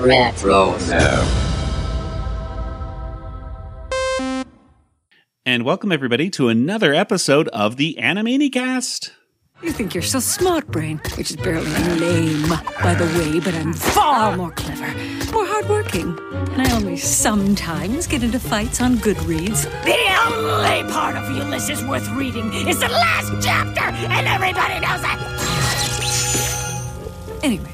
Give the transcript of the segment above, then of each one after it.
Retro And welcome everybody to another episode of the Animanicast. You think you're so smart, brain, which is barely lame, by the way, but I'm far more clever, more hardworking. And I only sometimes get into fights on Goodreads. The only part of Ulysses worth reading is the last chapter, and everybody knows it. Anyway,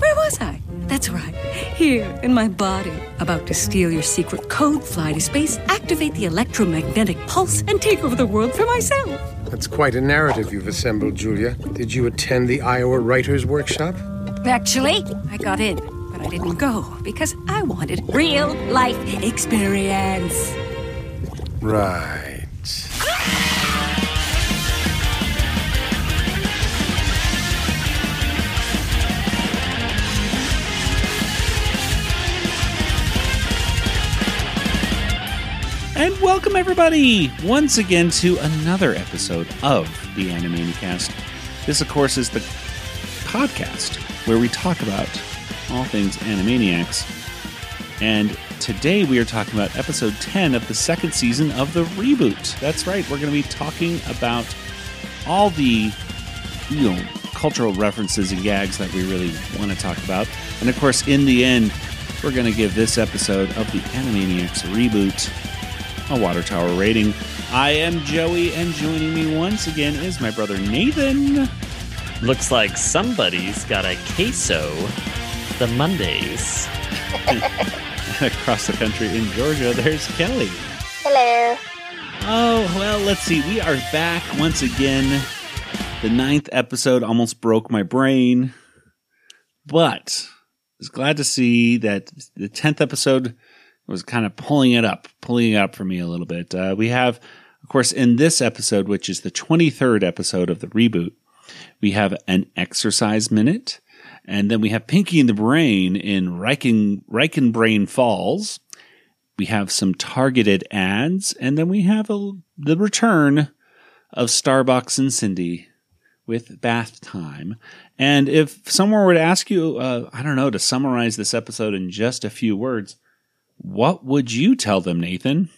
where was I? That's right, here in my body. About to steal your secret code, fly to space, activate the electromagnetic pulse, and take over the world for myself. That's quite a narrative you've assembled, Julia. Did you attend the Iowa Writers Workshop? Actually, I got in, but I didn't go because I wanted real life experience. Right. And welcome everybody once again to another episode of the Animanicast. This, of course, is the podcast where we talk about all things Animaniacs. And today we are talking about episode 10 of the second season of the reboot. That's right, we're going to be talking about all the you know cultural references and gags that we really want to talk about. And of course, in the end, we're going to give this episode of the Animaniacs reboot a Water Tower rating. I am Joey, and joining me once again is my brother Nathan. Looks like somebody's got a queso the Mondays. Across the country in Georgia, there's Kelly. Hello. Oh, well, let's see. We are back once again. The ninth episode almost broke my brain, but I was glad to see that the tenth episode was kind of pulling it up, pulling it up for me a little bit. Uh, we have, of course, in this episode, which is the 23rd episode of the reboot, we have an exercise minute, and then we have Pinky in the Brain in Reichen, Riken Brain Falls. We have some targeted ads, and then we have a, the return of Starbox and Cindy with bath time. And if someone were to ask you, uh, I don't know, to summarize this episode in just a few words, what would you tell them, Nathan?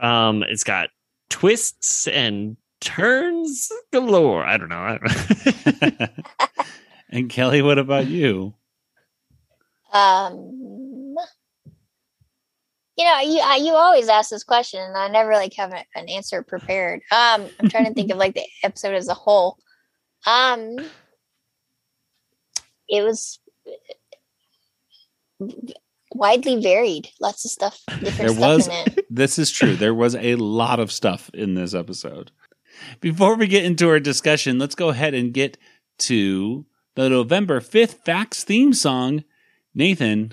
Um, it's got twists and turns galore. I don't know. I don't know. and Kelly, what about you? Um, you know, you I, you always ask this question, and I never like have a- an answer prepared. Um, I'm trying to think of like the episode as a whole. Um, it was widely varied. Lots of stuff, different There stuff was in it. this is true. There was a lot of stuff in this episode. Before we get into our discussion, let's go ahead and get to the November 5th Facts theme song. Nathan,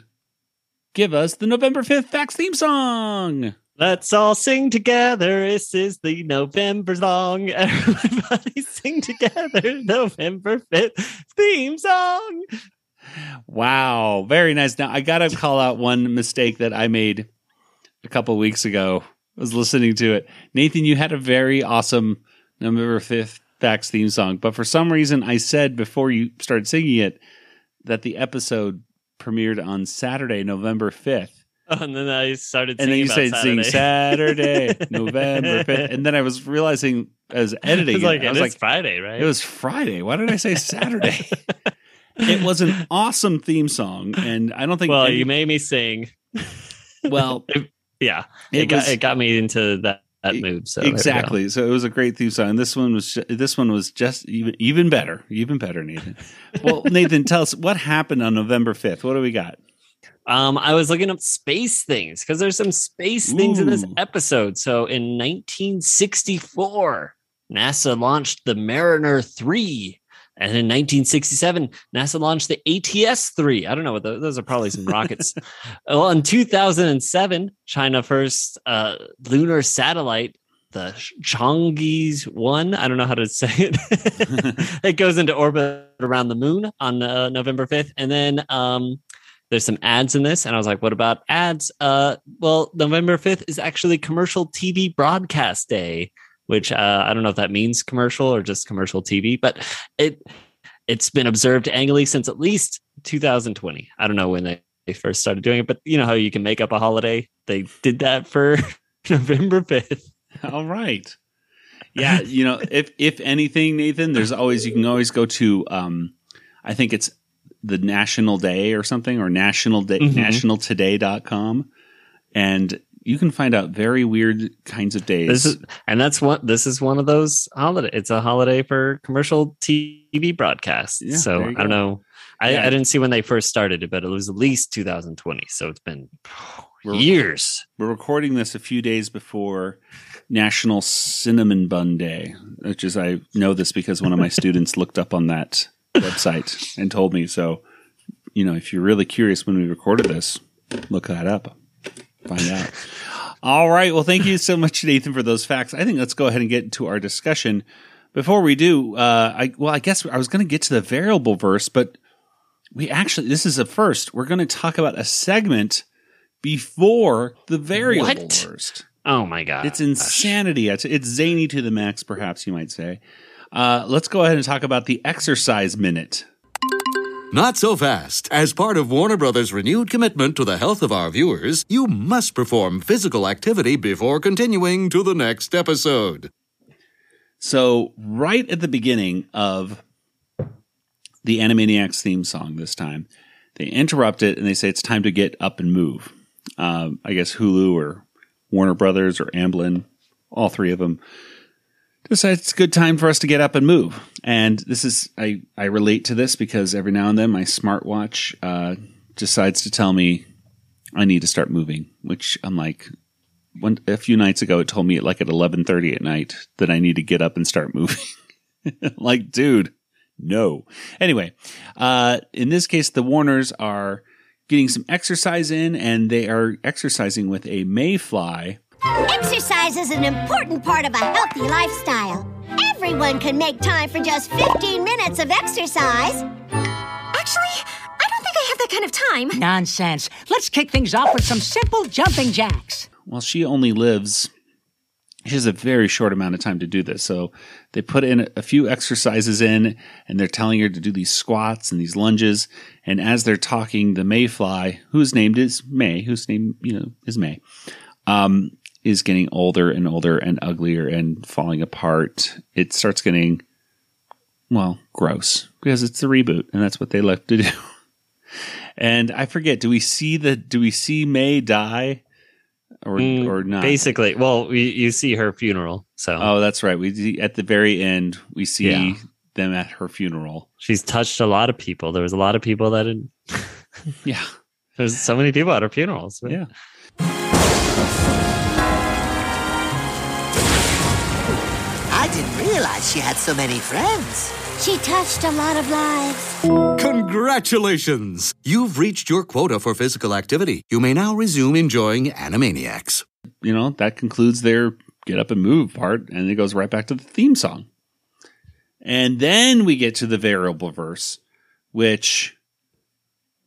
give us the November 5th Facts theme song. Let's all sing together. This is the November song. Everybody sing together. November 5th theme song. Wow, very nice. Now I gotta call out one mistake that I made a couple weeks ago. I was listening to it. Nathan, you had a very awesome November fifth facts theme song, but for some reason I said before you started singing it that the episode premiered on Saturday, November fifth. Oh, and then I started And then singing you about said sing Saturday. Saturday, November fifth. And then I was realizing as editing It's like, it, I was like, Friday, right? it was Friday. Why did I say Saturday? It was an awesome theme song, and I don't think well, any- you made me sing. well Yeah, It it, got was- it got me into that, that mood. So there we go. exactly. So it was a great theme song. This one was this one was just even even better, even better, Nathan. Well, Nathan, tell us what happened on November fifth. What do we got? Um, I was looking up space things because there's some space things in this episode. So in 1964, NASA launched the Mariner 3. And in 1967, NASA launched the ATS 3. I don't know what those, those are probably some rockets. well, in 2007, China first uh, lunar satellite, the Chang'e 1. I don't know how to say it. it goes into orbit around the moon on uh, November 5th. And then um, there's some ads in this and i was like what about ads uh well november 5th is actually commercial tv broadcast day which uh, i don't know if that means commercial or just commercial tv but it it's been observed annually since at least 2020 i don't know when they first started doing it. But you know how you can make up a holiday? They did that for November 5th. All right. Yeah, you know, if if anything, Nathan, there's always you can always go to um I think it's the National Day or something or National Day Mhm. nationaltoday.com and you can find out very weird kinds of days. This is and that's what this is one of those holiday. It's a holiday for commercial TV broadcasts. Yeah, so I don't know. I, Yeah. I didn't see when they first started it, but it was at least 2020. So it's been We're- years. We're recording this a few days before National Cinnamon Bun Day, which is I know this because one of my students looked up on that website and told me. So, you know, if you're really curious when we recorded this, look that up. Find out. All right. Well, thank you so much, Nathan, for those facts. I think let's go ahead and get into our discussion. Before we do, uh, I well, I guess I was going to get to the variable verse, but we actually this is a first. We're going to talk about a segment before the variable What? verse. Oh my god. It's insanity. It's, it's zany to the max, perhaps you might say. Uh, let's go ahead and talk about the exercise minute. Not so fast. As part of Warner Brothers' renewed commitment to the health of our viewers, you must perform physical activity before continuing to the next episode. So, right at the beginning of the Animaniacs theme song this time, they interrupt it and they say it's time to get up and move. Um, I guess Hulu or Warner Brothers or Amblin, all three of them, decide it's a good time for us to get up and move. And this is, I, I relate to this because every now and then my smartwatch uh, decides to tell me I need to start moving, which I'm like, a few nights ago it told me at like at 11:30 at night that I need to get up and start moving. like, dude, no. Anyway, uh, in this case, the Warners are getting some exercise in, and they are exercising with a mayfly. Exercise is an important part of a healthy lifestyle. Everyone can make time for just 15 minutes of exercise. Actually, I don't think I have that kind of time. Nonsense. Let's kick things off with some simple jumping jacks. Well, she only lives. She has a very short amount of time to do this, so they put in a few exercises in, and they're telling her to do these squats and these lunges. And as they're talking, the mayfly, whose name is May, whose name you know is May, um, is getting older and older and uglier and falling apart. It starts getting, well, gross because it's the reboot, and that's what they left to do. And I forget, do we see the do we see May die or Mm, or not? Basically, well, you, you see her funeral. So Oh, that's right. We see- at the very end we see Yeah. them at her funeral. she's touched a lot of people. There was a lot of people that had, Yeah. there's so many people at her funerals. Yeah. I didn't realize she had so many friends. She touched a lot of lives. Congratulations! You've reached your quota for physical activity. You may now resume enjoying Animaniacs. You know, that concludes their get up and move part and it goes right back to the theme song. And then we get to the variable verse which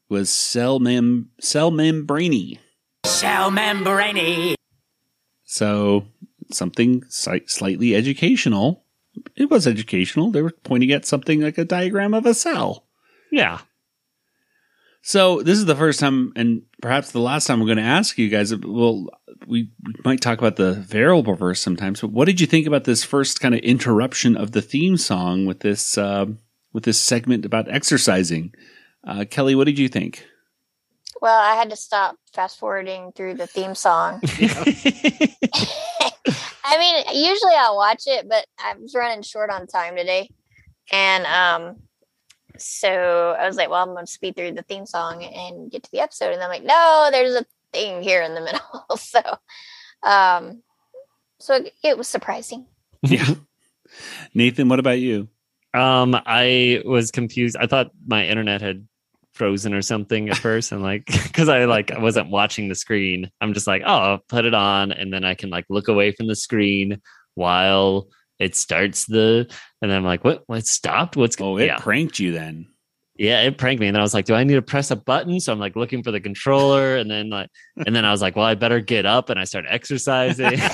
was cell mem cell membrane. Cell membrane. So something slightly educational. It was educational. They were pointing at something like a diagram of a cell. Yeah. So this is the first time, and perhaps the last time, we're going to ask you guys. Well, we might talk about the variable verse sometimes, but what did you think about this first kind of interruption of the theme song with this uh, with this segment about exercising? Uh, Kelly, what did you think? Well, I had to stop fast forwarding through the theme song. I mean, usually I'll watch it, but I was running short on time today. And um so I was like, well, I'm gonna speed through the theme song and get to the episode. And I'm like, no, there's a thing here in the middle. so um so it, it was surprising. Yeah, Nathan, what about you? Um, I was confused. I thought my internet had frozen or something at first, and like because I like I wasn't watching the screen. I'm just like, oh, I'll put it on, and then I can like look away from the screen while it starts the. And then I'm like, what? What stopped? What's Oh, it yeah, pranked you then. Yeah, it pranked me. And then I was like, do I need to press a button? So I'm like looking for the controller. And then like and then I was like, well, I better get up and I started exercising.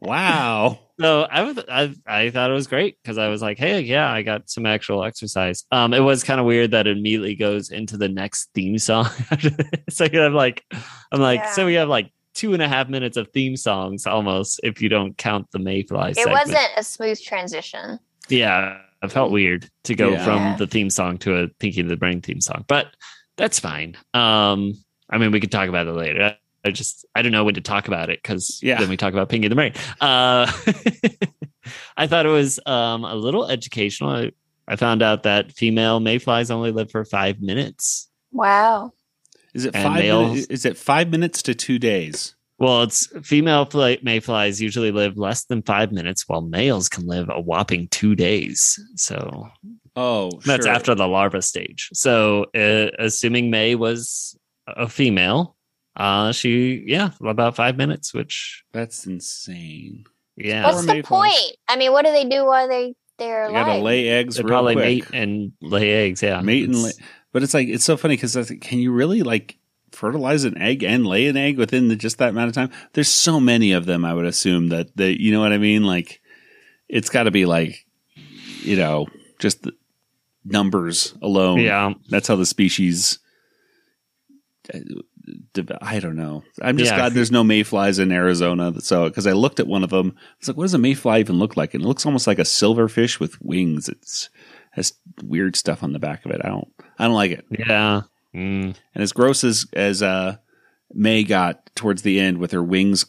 Wow. so I was I, I thought it was great because I was like, hey, yeah, I got some actual exercise. Um, it was kind of weird that it immediately goes into the next theme song. so I'm like, I'm like, so we have like two and a half minutes of theme songs almost if you don't count the Mayfly. It segment. wasn't a smooth transition. Yeah, it felt weird to go Yeah. from the theme song to a Pinky the Brain theme song, but that's fine. Um, I mean, we could talk about it later. I, I just I don't know when to talk about it because Yeah. then we talk about Pinky the Brain. Uh, I thought it was um, a little educational. I, I found out that female mayflies only live for five minutes. Wow. Is it And five males- Is it five minutes to two days? Well, it's female fly, mayflies usually live less than five minutes, while males can live a whopping two days. So Oh, That's sure. after the larva stage. So, uh, assuming May was a female, uh, she yeah, about five minutes. Which That's insane. yeah, What's the point? I mean, what do they do while they they're You gotta lay eggs they real probably quick. mate and lay eggs. Yeah, mate and lay. But it's like it's so funny because can you really like fertilize an egg and lay an egg within the, just that amount of time? There's so many of them. I would assume that they, you know what I mean. Like it's got to be like you know just the numbers alone. yeah, that's how the species. uh, I don't know. I'm just Yeah. glad there's no mayflies in Arizona. So, because I looked at one of them, it's like, what does a mayfly even look like? And it looks almost like a silverfish with wings. It's has weird stuff on the back of it. I don't, I don't like it. yeah. Mm. And as gross as as uh, May got towards the end with her wings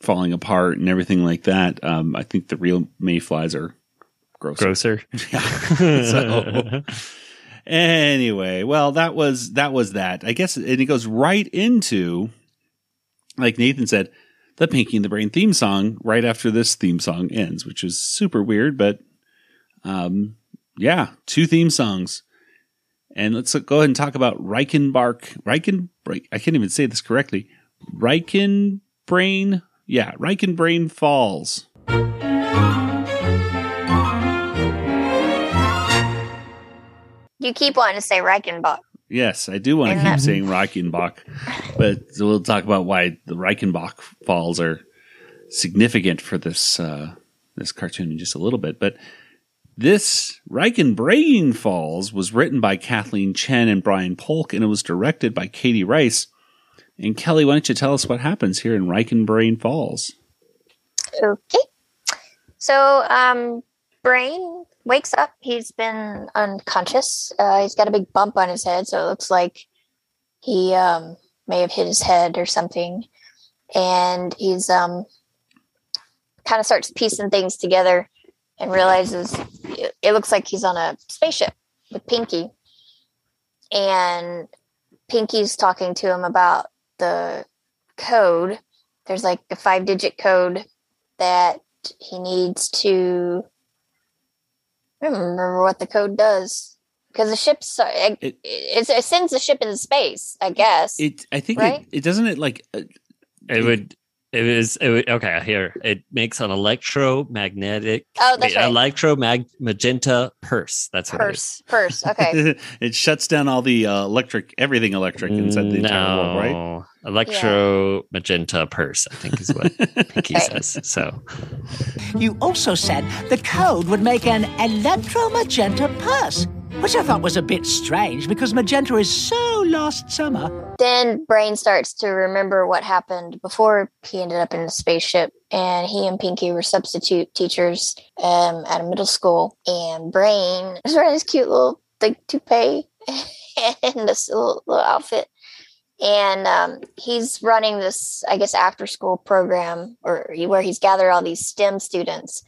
falling apart and everything like that, um, I think the real mayflies are grosser. Grosser. so anyway, well, that was that was that. I guess, and it goes right into, like Nathan said, the Pinky and the Brain theme song right after this theme song ends, which is super weird, but um, yeah, two theme songs. And let's go ahead and talk about Reichenbach. Reichen, I can't even say this correctly. Reichenbrain. Yeah, Reichenbrain Falls. You keep wanting to say Reichenbach. Yes, I do want to keep that- saying Reichenbach, but we'll talk about why the Reichenbach Falls are significant for this uh, this cartoon in just a little bit. But this Reichenbrain Falls was written by Kathleen Chen and Brian Polk, and it was directed by Katie Rice. And Kelly, why don't you tell us what happens here in Reichenbrain Falls? Okay. So, um, Brain wakes up. He's been unconscious. Uh, he's got a big bump on his head, so it looks like he um, may have hit his head or something. And he's um, kind of starts piecing things together and realizes it, it looks like he's on a spaceship with Pinky. And Pinky's talking to him about the code. There's like a five digit code that he needs to I remember what the code does because the ship's it, It- it, it sends the ship into space i guess It, I think Right? it, it doesn't it like uh, It would. It was. It would, okay. Here, it makes an electromagnetic. Oh, that's right. Electromag magenta purse. That's what it is. purse purse okay it shuts down all the uh, electric, everything electric inside the entire world, right? No. Electro magenta purse, I think is what Pinky Right. says. So You also said the code would make an electro-magenta purse, which I thought was a bit strange because magenta is so last summer. then brain starts to remember what happened before he ended up in the spaceship and he and pinky were substitute teachers um, at a middle school and brain is wearing this cute little like toupee and this little, little outfit and um, he's running this i guess after school program or where he's gathered all these stem students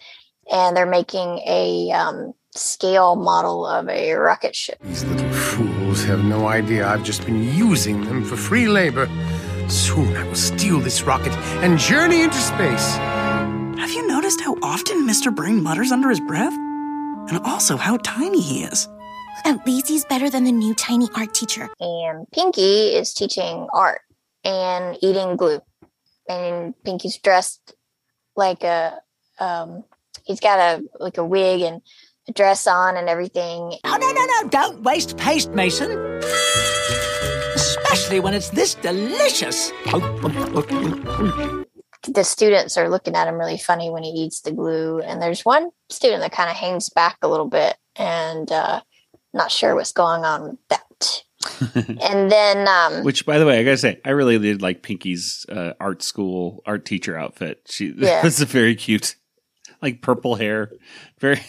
and they're making a um, scale model of a rocket ship These little fools have no idea I've just been using them for free labor. Soon I will steal this rocket and journey into space. Have you noticed how often Mr. Brain mutters under his breath? And also how tiny he is. At least he's better than the new tiny art teacher. and Pinky is teaching art and eating glue. And Pinky's dressed like a um he's got a like a wig and dress on and everything. Oh, no, no, no, don't waste paste, Mason. Especially when it's this delicious. The students are looking at him really funny when he eats the glue. And there's one student that kind of hangs back a little bit and uh, not sure what's going on with that. and then, um, Which, by the way, I gotta say, I really did like Pinky's uh, art school art teacher outfit. She Yeah. was very cute, like purple hair, very.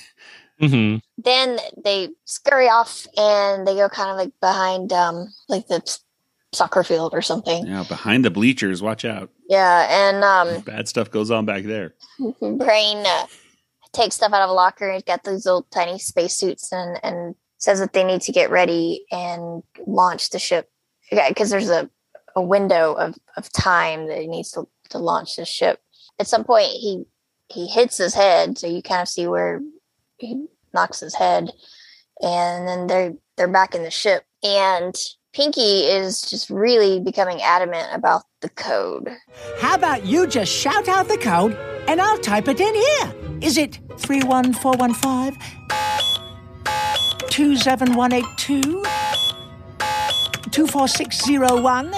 Mm-hmm. then they scurry off and they go kind of like behind, um, like the soccer field or something. Yeah, behind the bleachers. Watch out! Yeah. And um, Bad stuff goes on back there. Brain uh, takes stuff out of a locker and he's got these little tiny spacesuits and and says that they need to get ready and launch the ship because there's a, a window of, of time that he needs to, to launch the ship. At some point he he hits his head, so you kind of see where he knocks his head, and then they're they're back in the ship. And Pinky is just really becoming adamant about the code. How about you just shout out the code and I'll type it in here? Is it 31415? 27182? 24601?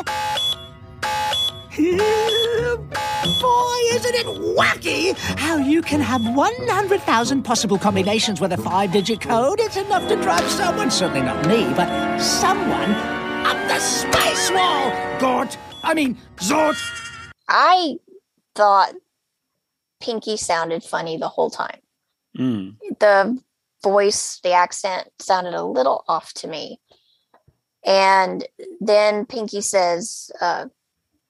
Boy, isn't it wacky how you can have 100,000 possible combinations with a five digit code? It's enough to drive someone, certainly not me, but someone up the space wall! Gort! I mean, Zort! I thought Pinky sounded funny the whole time. Mm. The voice, the accent sounded a little off to me. And then Pinky says, uh,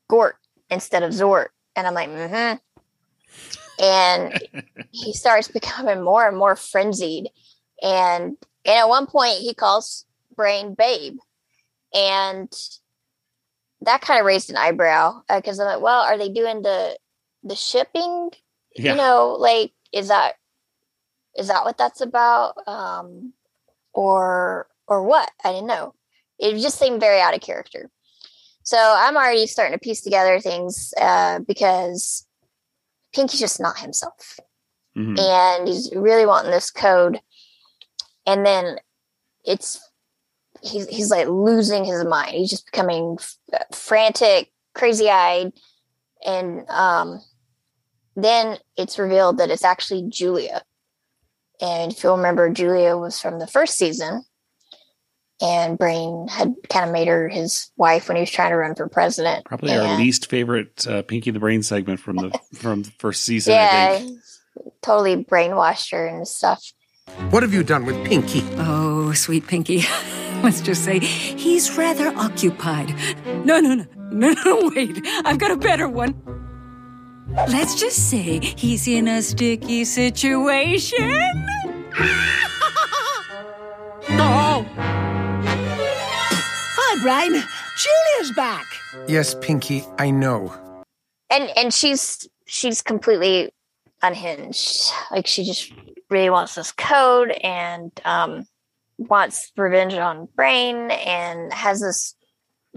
Gort instead of Zort. And I'm like, mm hmm. And he starts becoming more and more frenzied. And, and at one point, he calls Brain Babe. And that kind of raised an eyebrow because I'm like, well, are they doing the the shipping? Yeah. You know, like is that is that what that's about? Um or or what? I didn't know. It just seemed very out of character. So I'm already starting to piece together things uh, because Pinky's just not himself. Mhm. and he's really wanting this code. And then it's he's he's like losing his mind. He's just becoming f- frantic crazy-eyed. And um then it's revealed that it's actually julia. And if you'll remember julia was from the first season and brain had kind of made her his wife when he was trying to run for president Probably our least favorite uh, Pinky the Brain segment from the from the first season. I yeah think. totally brainwashed her and stuff What have you done with Pinky? Oh, sweet Pinky. Let's just say he's rather occupied. No, no, no, no, no, wait. I've got a better one. Let's just say he's in a sticky situation. Oh! Hi, Brain. Julia's back. Yes, Pinky, I know. and and she's she's completely unhinged like she just really wants this code and um wants revenge on brain and has this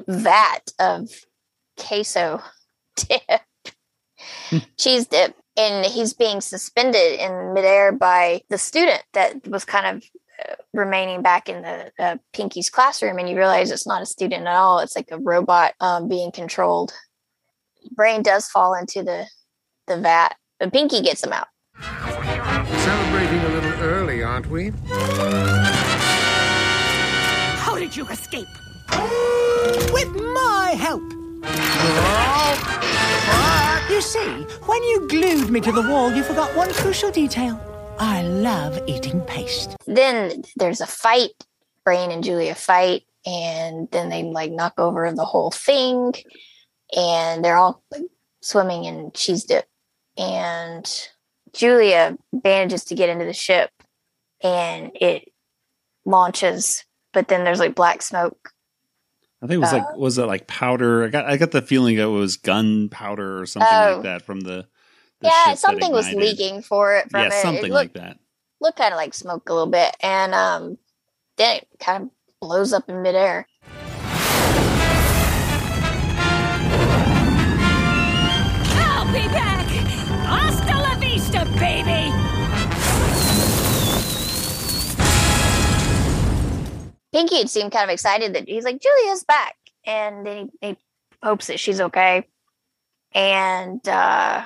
vat of queso dip cheese dip and he's being suspended in midair by the student that was kind of remaining back in the uh, pinky's classroom and you realize it's not a student at all it's like a robot um, being controlled brain does fall into the the vat but pinky gets him out Celebrating a little early, aren't we? How did you escape? With my help. You see, when you glued me to the wall, you forgot one crucial detail. I love eating paste. then there's a fight brain and julia fight and then they like knock over the whole thing and they're all like, swimming in cheese dip and julia manages to get into the ship and it launches but then there's like black smoke I think it was Uh, like was it like powder? I got I got the feeling that it was gunpowder or something Oh. like that from the. The yeah something was leaking for it from Yeah, it. it looked, like that. looked kind of like smoke a little bit and um then it kind of blows up in midair I'll be back! Hasta la vista, baby! Pinky had seemed kind of excited that he's like Julia's back, and then he, he hopes that she's okay, and uh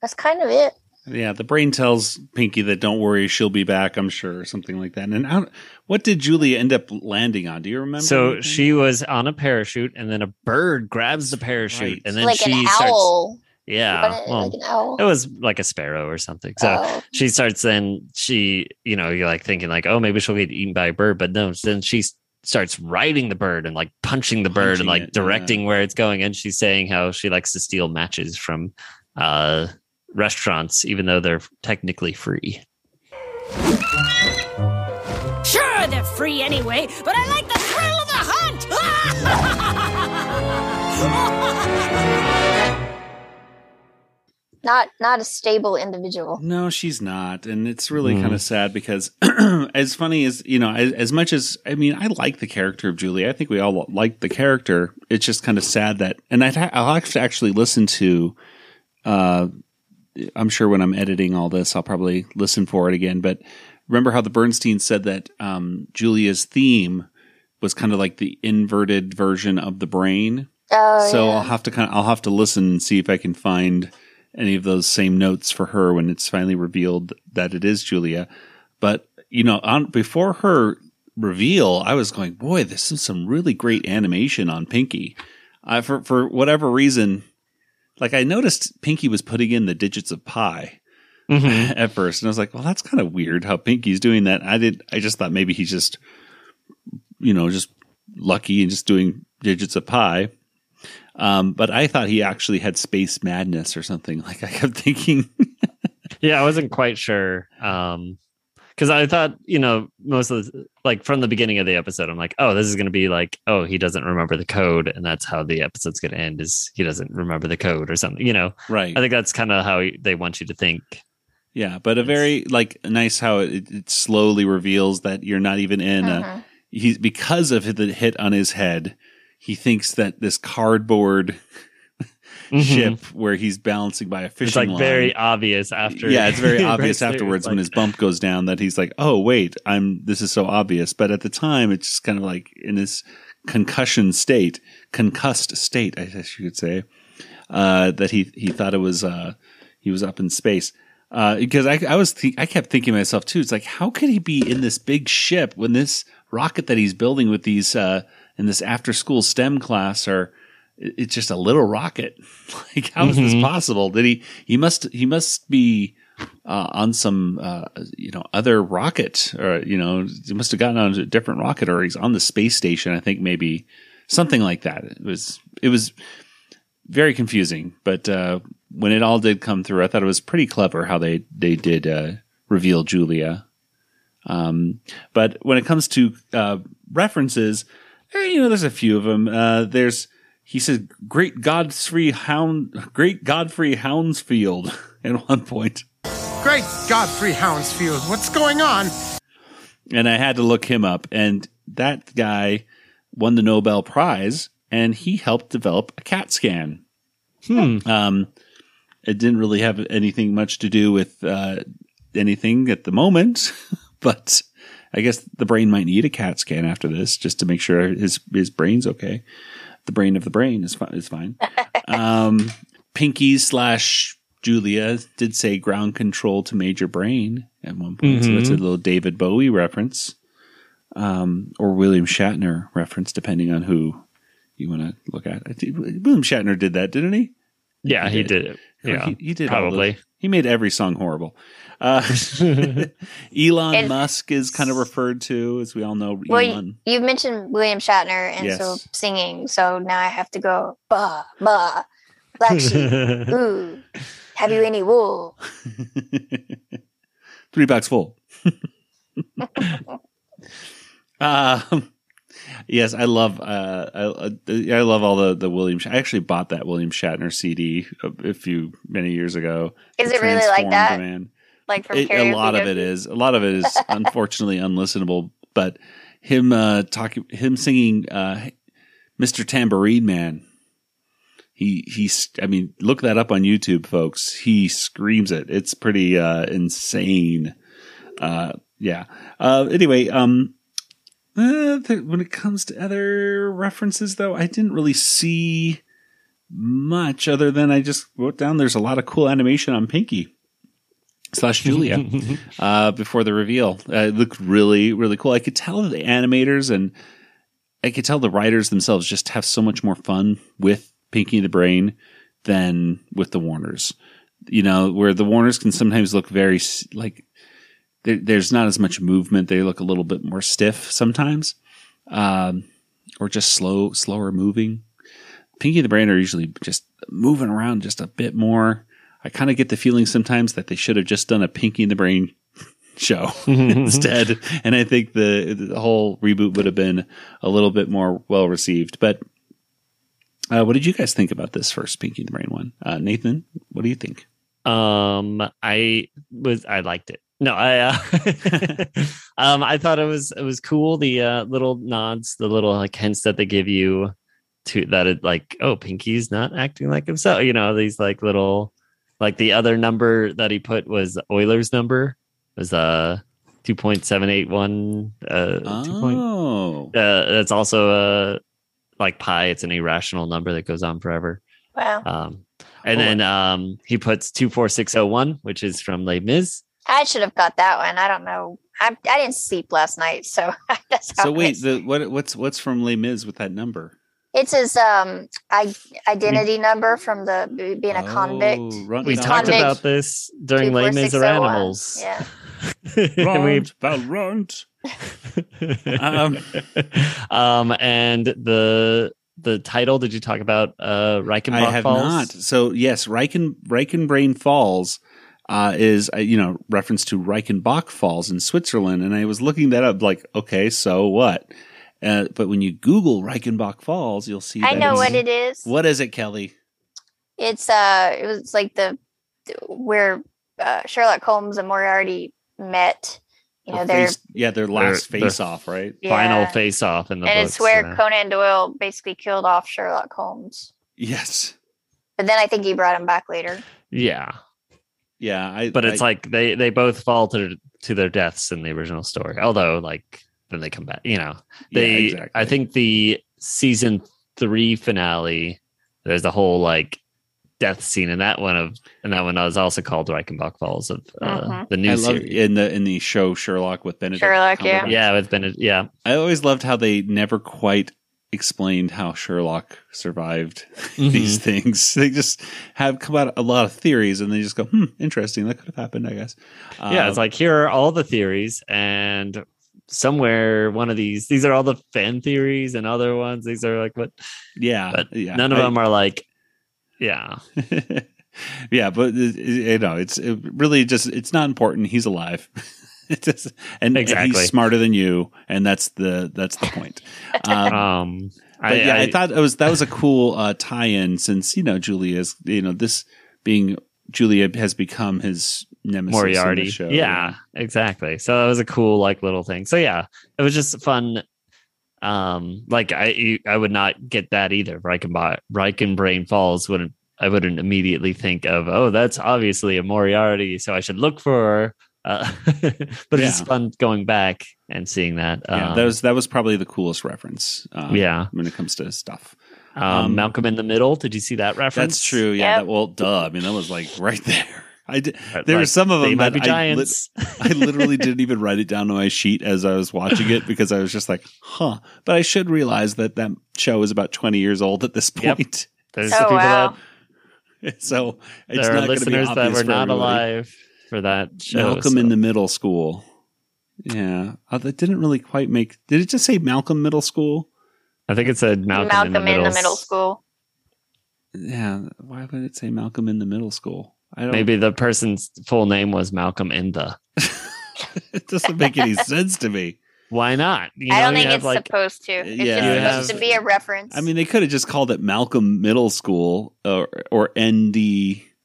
that's kind of it. Yeah, the brain tells Pinky that don't worry, she'll be back, I'm sure, or something like that. And how, what did Julia end up landing on? Do you remember? So anything? she was on a parachute, and then a bird grabs the parachute, Right. and then like she an starts. Yeah, it well, like an owl. it was like a sparrow or something. So Oh. she starts then she, you know, you're like thinking like, oh, maybe she'll get eaten by a bird, but no. Then she starts riding the bird and like punching the bird Punching and like it, yeah. directing where it's going, and she's saying how she likes to steal matches from uh restaurants, even though they're technically free. Sure, they're free anyway, but I like the thrill of the hunt! not not a stable individual. No, she's not, and it's really Mhm. kind of sad because, as funny as you know, as, as much as I mean, I like the character of Julie. I think we all like the character. It's just kind of sad that, and I'd ha- I'll have to actually listen to. Uh, I'm sure when I'm editing all this, I'll probably listen for it again. But remember how the Bernstein said that um, Julia's theme was kind of like the inverted version of the brain. Oh, so yeah. I'll have to kind of I'll have to listen and see if I can find any of those same notes for her when it's finally revealed that it is Julia. But you know, on before her reveal, I was going, boy, this is some really great animation on Pinky. I for for whatever reason, like I noticed Pinky was putting in the digits of pi Mhm. at first, and I was like, well, that's kind of weird how Pinky's doing that. I did. I just thought maybe he's just, you know, just lucky and just doing digits of pi. Um, but I thought he actually had space madness or something. Like I kept thinking, Yeah, I wasn't quite sure. Um because I thought, you know, most of the like from the beginning of the episode, I'm like, oh, this is gonna be like, oh, he doesn't remember the code, and that's how the episode's gonna end is he doesn't remember the code or something, you know. right? I think that's kind of how they want you to think. yeah, but a very like nice how it, it slowly reveals that you're not even in Mhm. a. He's because of the hit on his head. He thinks that this cardboard Mhm. ship where he's balancing by a fishing It's like line. very obvious after. Yeah, it's very Right obvious there, afterwards when his bump goes down that he's like, "Oh, wait, I'm this is so obvious." But at the time, it's just kind of like in his concussion state, concussed state, I guess you could say, uh, that he he thought it was uh, he was up in space. Uh, because I, I was th- I kept thinking to myself too. It's like how could he be in this big ship when this rocket that he's building with these uh, in this after school STEM class are it's just a little rocket. like how is this Mhm. possible? Did he he must he must be uh, on some uh, you know other rocket or you know he must have gotten on a different rocket or he's on the space station. I think maybe something like that. It was it was very confusing, but uh, when it all did come through, I thought it was pretty clever how they they did uh, reveal Julia. Um, but when it comes to uh, references, eh, you know, there's a few of them. Uh, there's he says, "Great Godfrey Hound, Great Godfrey Hounsfield." At one point, Great Godfrey Hounsfield, what's going on? and I had to look him up, and that guy won the Nobel Prize, and he helped develop a CAT scan. Hmm. Um, it didn't really have anything much to do with uh, anything at the moment, but I guess the brain might need a CAT scan after this just to make sure his his brain's okay. The brain of the brain is fine. Is fine. um, Pinky slash Julia did say ground control to Major Brain at one point, so that's a Mhm. little David Bowie reference, um, or William Shatner reference, depending on who you want to look at. William Shatner did that, didn't he? Yeah, he did. did it. Or Yeah, he, he did probably. He made every song horrible. Uh, Elon And- Musk is kind of referred to, as we all know. Well, Elon. you, you've mentioned William Shatner and so singing, so now I have to go bah bah black sheep. Ooh, have you any wool? Three bucks full. um, yes, I love. Uh, I, I love all the the William. I actually bought that William Shatner CD a, a few many years ago. Is it really like that? Man. Like from It- a lot of it is. A lot of it is unfortunately unlistenable. But him uh, talking, him singing, uh, "Mr. Tambourine Man." He he's. I mean, look that up on YouTube, folks. He screams it. It's pretty uh, insane. Uh, yeah. Uh, anyway, um, Uh, th- when it comes to other references, though, I didn't really see much other than I just wrote down there's a lot of cool animation on Pinky slash Julia uh, before the reveal. Uh, it looked really, really cool. I could tell the animators and I could tell the writers themselves just have so much more fun with Pinky the Brain than with the Warners. You know, where the Warners can sometimes look very like there, there's not as much movement. They look a little bit more stiff sometimes, um, or just slow, slower moving. Pinky the Brain are usually just moving around just a bit more. I kind of get the feeling sometimes that they should have just done a Pinky and the Brain show instead, and I think the the whole reboot would have been a little bit more well received. But uh, what did you guys think about this first Pinky and the Brain one? Uh, Nathan, what do you think? Um, I was I liked it. No, I uh, um I thought it was it was cool. The uh, little nods, the little like hints that they give you to that it like oh Pinky's not acting like himself. You know these like little like the other number that he put was Euler's number was uh two point seven eight one uh two point Oh, uh that's also uh like pi. It's an irrational number that goes on forever. Wow. Um, and Oh, then um, he puts two four six zero one, which is from Les Mis. I should have got that one. I don't know. I, I didn't sleep last night, so that's how so wait, missed- the, what what's what's from Les Mis with that number? it's his um I, identity number from the being a convict. Oh, run, We no. talked Convict about this during Les Mis or Animals. Yeah. and we Runt, Val, runt. Um, um, and the the title. Did you talk about uh, Reichenbach I have Falls? not. So yes, Reichen Reichenbrain Falls uh, is uh, you know reference to Reichenbach Falls in Switzerland, and I was looking that up. Like, okay, so what? Uh, but when you Google Reichenbach Falls, you'll see. I that know what it is. What is it, Kelly? It's uh it was like the where uh, Sherlock Holmes and Moriarty met. You know, Their face- yeah, their last their- face off, right? Final face off in the and books. it's where yeah. Conan Doyle basically killed off Sherlock Holmes. Yes. But then I think he brought him back later. yeah, Yeah, I, but it's I- like they they both fall to to their deaths in the original story. Although like then they come back. You know, Yeah, they exactly. I think the season three finale. There's a whole like death scene in that one of and that one was also called Reichenbach Falls of uh, Mhm. the new I love in the in the show Sherlock with Benedict. Sherlock, yeah. Cumberbatch. Yeah, with Bennett. Yeah, I always loved how they never quite explained how Sherlock survived Mm-hmm. these things. They just have come out a lot of theories, and they just go, "Hmm, interesting. That could have happened, I guess." yeah. It's Uh, like here are all the theories, and somewhere one of these these are all the fan theories, and other ones these are like what, yeah, but yeah. none of I- them are like, yeah, yeah, but you know, it's it really just it's not important. He's alive. It's just, and, and Exactly. he's smarter than you, and that's the that's the point. Um, um, But yeah, I, thought it was that was a cool uh, tie-in since you know Julia's you know this being Julia has become his nemesis. in the Moriarty. show. Yeah, exactly. So that was a cool like little thing. So yeah, it was just fun. Um, like I I would not get that either. Reichenbach Reichenbrain Falls wouldn't I wouldn't immediately think of oh that's obviously a Moriarty, so I should look for. Uh, but it's Yeah. fun going back and seeing that. yeah. Um, that was that was probably the coolest reference. Um, Yeah. when it comes to stuff. um, um, Malcolm in the Middle. Did you see that reference? That's true. Yeah. Yep. That, well, duh. I mean, that was like right there. I did. There were some of they them might that be I, lit- giants. I literally didn't even write it down on my sheet as I was watching it because I was just like, huh. But I should realize that that show is about 20 years old at this Yep. point. There's Oh, the people wow. so it's there are going to be listeners that were not everybody. alive for that show. Malcolm so- in the Middle School. Yeah. Uh, that didn't really quite make. Did it just say Malcolm Middle School? I think it said Malcolm, Malcolm, in, the in the middle. middle school. Yeah. Why would it say Malcolm in the Middle School? I don't. Maybe the person's full name was Malcolm in the. it doesn't make any sense to me. Why not? You I don't you think have, it's like supposed to. It's Yeah. just supposed have- to be a reference. I mean, they could have just called it Malcolm Middle School or or ND,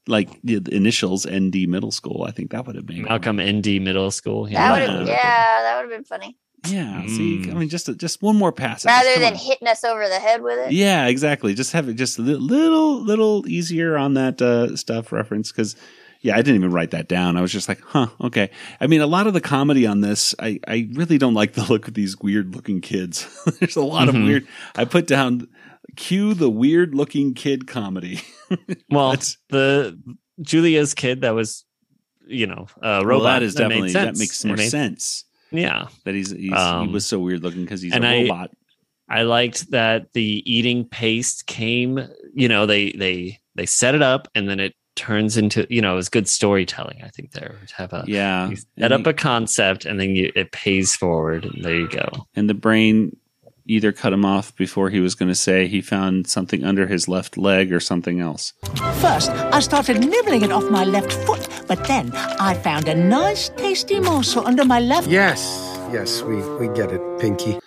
like the the initials ND Middle School. I think that would have been Malcolm ND Middle School. that Yeah. would Yeah. have, yeah, that would have been funny. Yeah. See, Mm. I mean, just just one more pass. Rather than on. hitting us over the head with it. Yeah, exactly. Just have it just a little little easier on that uh, stuff reference because Yeah, I didn't even write that down. I was just like, huh, okay. I mean, a lot of the comedy on this, I, I really don't like the look of these weird looking kids. There's a lot Mhm. of weird. I put down, cue the weird looking kid comedy. Well, That's- the Julia's kid that was, you know, a robot. well, that is made definitely, that makes more made- sense Yeah. that he's, he's he Um, was so weird looking because he's a I- robot. I liked that the eating paste came, you know, they they they set it up and then it turns into, you know, it was good storytelling. I think there to have a yeah. set And up he- a concept and then you, it pays forward. And there you go. and the brain either cut him off before he was going to say he found something under his left leg or something else. First, I started nibbling it off my left foot, but then I found a nice, tasty morsel under my left. Yes, yes, we, we get it, Pinky.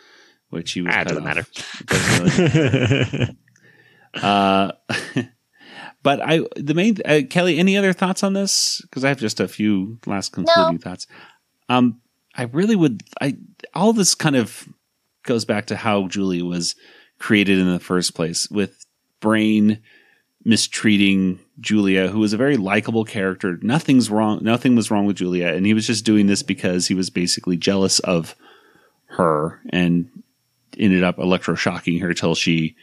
which he was Ah, it cut doesn't off. matter. Doesn't really- uh, but I, the main uh, Kelly, any other thoughts on this? Because I have just a few last concluding thoughts. Um, I really would. I all this kind of goes back to how Julie was created in the first place, with Brain mistreating Julia, who was a very likable character. Nothing's wrong. Nothing was wrong with Julia, and he was just doing this because he was basically jealous of her and ended up electroshocking her till she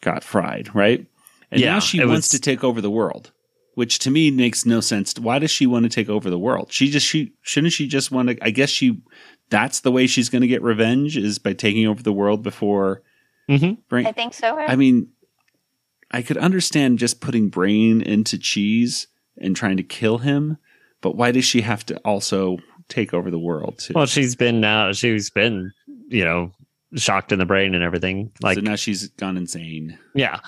got fried, right? And Yeah, now she wants was- to take over the world, which to me makes no sense. Why does she want to take over the world? She just she shouldn't she just want to? I guess she that's the way she's going to get revenge is by taking over the world before. Mhm. Brain. I think so. I mean, I could understand just putting brain into cheese and trying to kill him, but why does she have to also take over the world too? Well, she's been now, she's been, you know, shocked in the brain and everything. Like, so now she's gone insane. Yeah.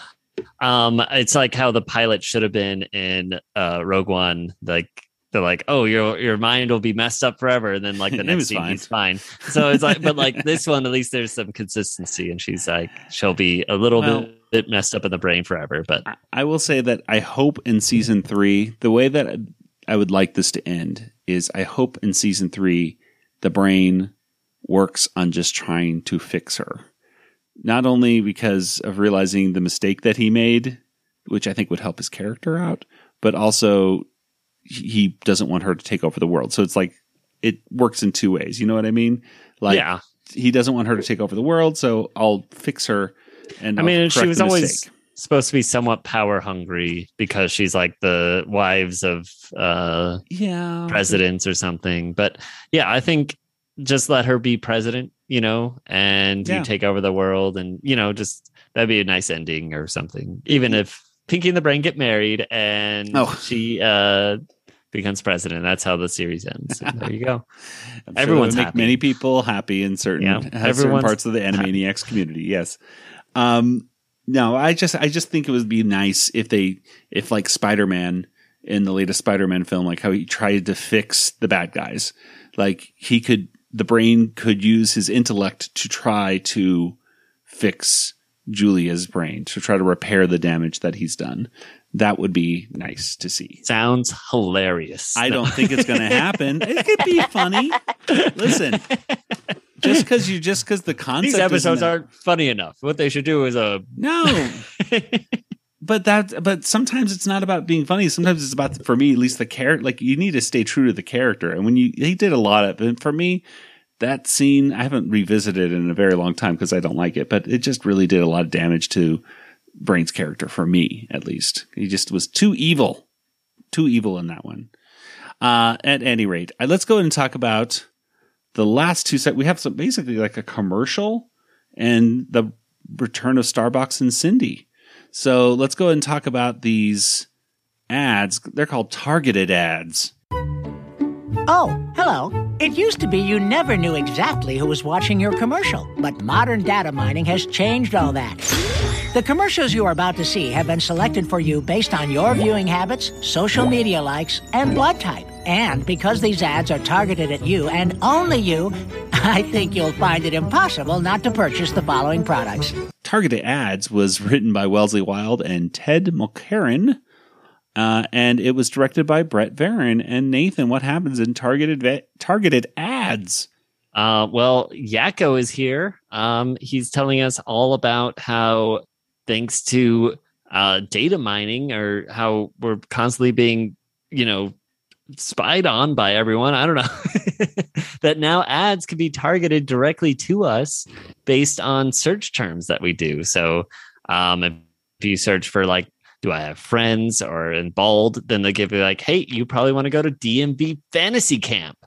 Um, it's like how the pilot should have been in uh Rogue One. Like they're like, oh, your your mind will be messed up forever, and then like the next scene fine. he's fine. So it's like, but like this one, at least there's some consistency, and she's like, she'll be a little Well- bit, bit messed up in the brain forever. But I- I will say that I hope in season three, the way that I would like this to end is I hope in season three, the brain works on just trying to fix her. Not only because of realizing the mistake that he made, which I think would help his character out, but also he doesn't want her to take over the world. So it's like it works in two ways. You know what I mean? Like yeah, he doesn't want her to take over the world, so I'll fix her. And I mean, she was always supposed to be somewhat power hungry because she's like the wives of uh yeah presidents or something. But yeah, I think just let her be president, you know, and Yeah. you take over the world and you know, just that'd be a nice ending or something. Even if Pinky and the Brain get married and Oh. she uh becomes president. That's how the series ends. And there you go. I'm Everyone's make happy. many people happy in certain, Yeah, certain parts of the Animaniacs community. Yes. Um, no, I just I just think it would be nice if they if like Spider Man in the latest Spider Man film, like how he tried to fix the bad guys, like he could the brain could use his intellect to try to fix Julia's brain to try to repair the damage that he's done. That would be nice to see. Sounds hilarious. I don't think it's going to happen. It could be funny. Listen, just because you just because the concept These episodes aren't funny enough. What they should do is a no. but that but sometimes it's not about being funny. Sometimes it's about for me at least the character. Like you need to stay true to the character. And when you he did a lot of and for me that scene I haven't revisited in a very long time because I don't like it. But it just really did a lot of damage to Brain's character for me at least. He just was too evil, too evil in that one. Uh, at any rate, uh, let's go and talk about the last two set. We have some basically like a commercial and the return of Starbox and Cindy. So let's go and talk about these ads. They're called targeted ads. Oh, hello. It used to be you never knew exactly who was watching your commercial, but modern data mining has changed all that. The commercials you are about to see have been selected for you based on your viewing habits, social media likes, and blood type. And because these ads are targeted at you and only you, I think you'll find it impossible not to purchase the following products. Targeted Ads was written by Wellesley Wild and Ted Mulcairn, uh, and it was directed by Brett Varon. And Nathan, what happens in targeted va- targeted ads? Uh, well, Yakko is here. Um, he's telling us all about how, thanks to uh, data mining, or how we're constantly being, you know, spied on by everyone. I don't know. that now ads can be targeted directly to us based on search terms that we do. So um, if you search for like, do I have friends or in bold, then they give you like, hey, you probably want to go to DMV Fantasy Camp.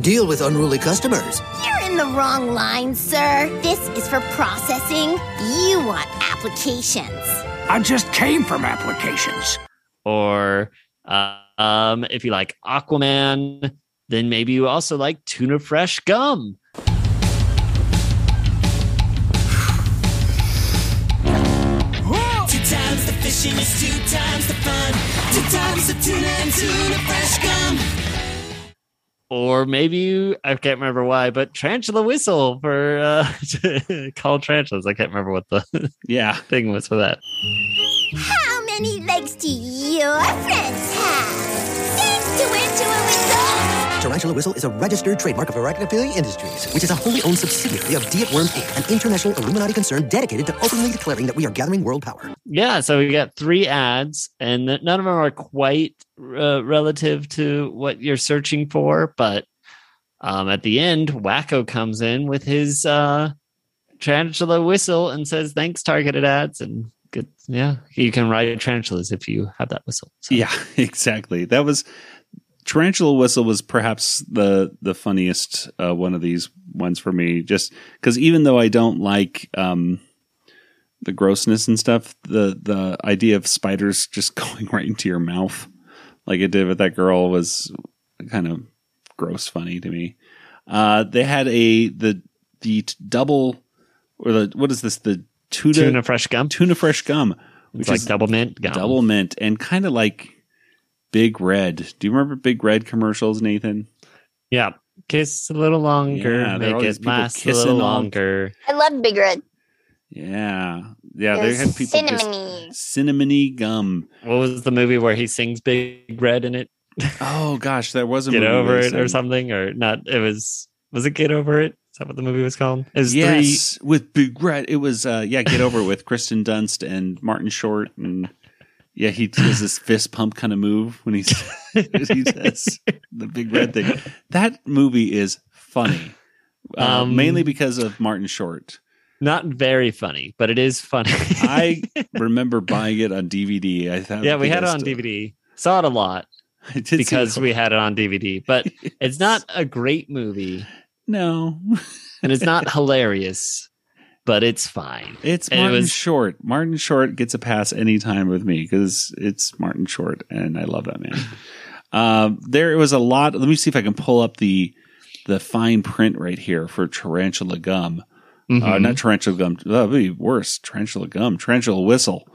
Deal with unruly customers. You're in the wrong line, sir. This is for processing. You want applications. I just came from applications. Or uh, um, if you like Aquaman, then maybe you also like tuna fresh gum. Two times the fishing is two times the fun. Two times the tuna and tuna fresh gum. Or maybe you, I can't remember why, but tarantula whistle for uh, called tarantulas. I can't remember what the yeah thing was for that. How many legs do your friends have? Thanks to Into Whistle. Tarantula Whistle is a registered trademark of Arachnophilia Industries, which is a wholly owned subsidiary of Diet Worm Inc., an international Illuminati concern dedicated to openly declaring that we are gathering world power. Yeah, so we got three ads, and none of them are quite relative to what you're searching for. But um, at the end, Wakko comes in with his uh, tarantula whistle and says, "Thanks, targeted ads." And good, yeah, you can ride tarantulas if you have that whistle. Yeah, exactly. That was tarantula whistle was perhaps the the funniest uh, one of these ones for me, just because even though I don't like um, the grossness and stuff, the the idea of spiders just going right into your mouth, like it did with that girl, was kind of gross funny to me. Uh, they had a the the t- double or the what is this the tuna, Tuna fresh gum, tuna fresh gum, It's like double mint gum. double mint and kind of like Big Red. Do you remember Big Red commercials, Nathan? Yeah, kiss a little longer, Yeah, there are all make these it people last a kissing little longer. I love Big Red. Yeah, yeah. They had people just cinnamony. cinnamony gum. What was the movie where he sings Big Red in it? Oh gosh, there was a Get movie over it or something, or not? It was was it Get Over It? Is that what the movie was called? It was Yes, with Big Red. It was uh, yeah. Get over it with Kirsten Dunst and Martin Short and. Yeah, he does this fist pump kind of move when he's he says the big red thing. That movie is funny, uh, Um, mainly because of Martin Short. Not very funny, but it is funny. I remember buying it on DVD. I thought, yeah, we had it on still- DVD. Saw it a lot because we had it on DVD. But it's not a great movie, no, and it's not hilarious, but it's fine. it's And it Martin was- Short. Martin Short gets a pass anytime with me because it's Martin Short, and I love that man. um, there was a lot. Let me see if I can pull up the the fine print right here for tarantula gum. Uh, Mhm. not tarantula gum. That would be worse. Tarantula gum. Tarantula whistle.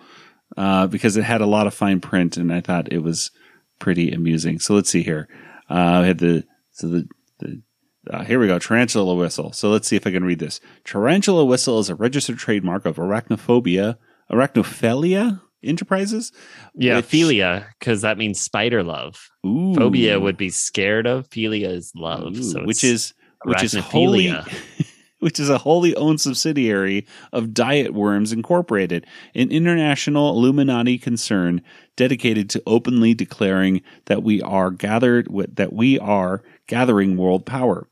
Uh, because it had a lot of fine print, and I thought it was pretty amusing. So let's see here. Uh, I had the so the the uh, here we go. Tarantula whistle. So let's see if I can read this. Tarantula whistle is a registered trademark of Arachnophobia, Arachnophilia Enterprises. Yeah, which- philia, because that means spider love. Ooh. Phobia would be scared of. Philia is love. Ooh, so which is which is wholly arachnophilia. which is a wholly owned subsidiary of Diet Worms Incorporated, an international Illuminati concern dedicated to openly declaring that we are gathered that we are gathering world power.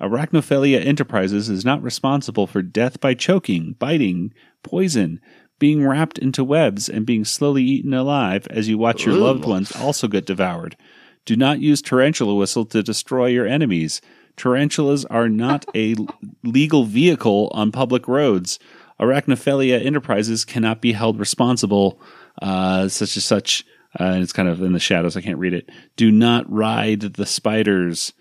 Arachnophilia Enterprises is not responsible for death by choking, biting, poison, being wrapped into webs, and being slowly eaten alive as you watch your loved ones also get devoured. Do not use tarantula whistle to destroy your enemies. Tarantulas are not a legal vehicle on public roads. Arachnophilia Enterprises cannot be held responsible, uh, such as such. Uh, and it's kind of in the shadows. I can't read it. Do not ride the spiders.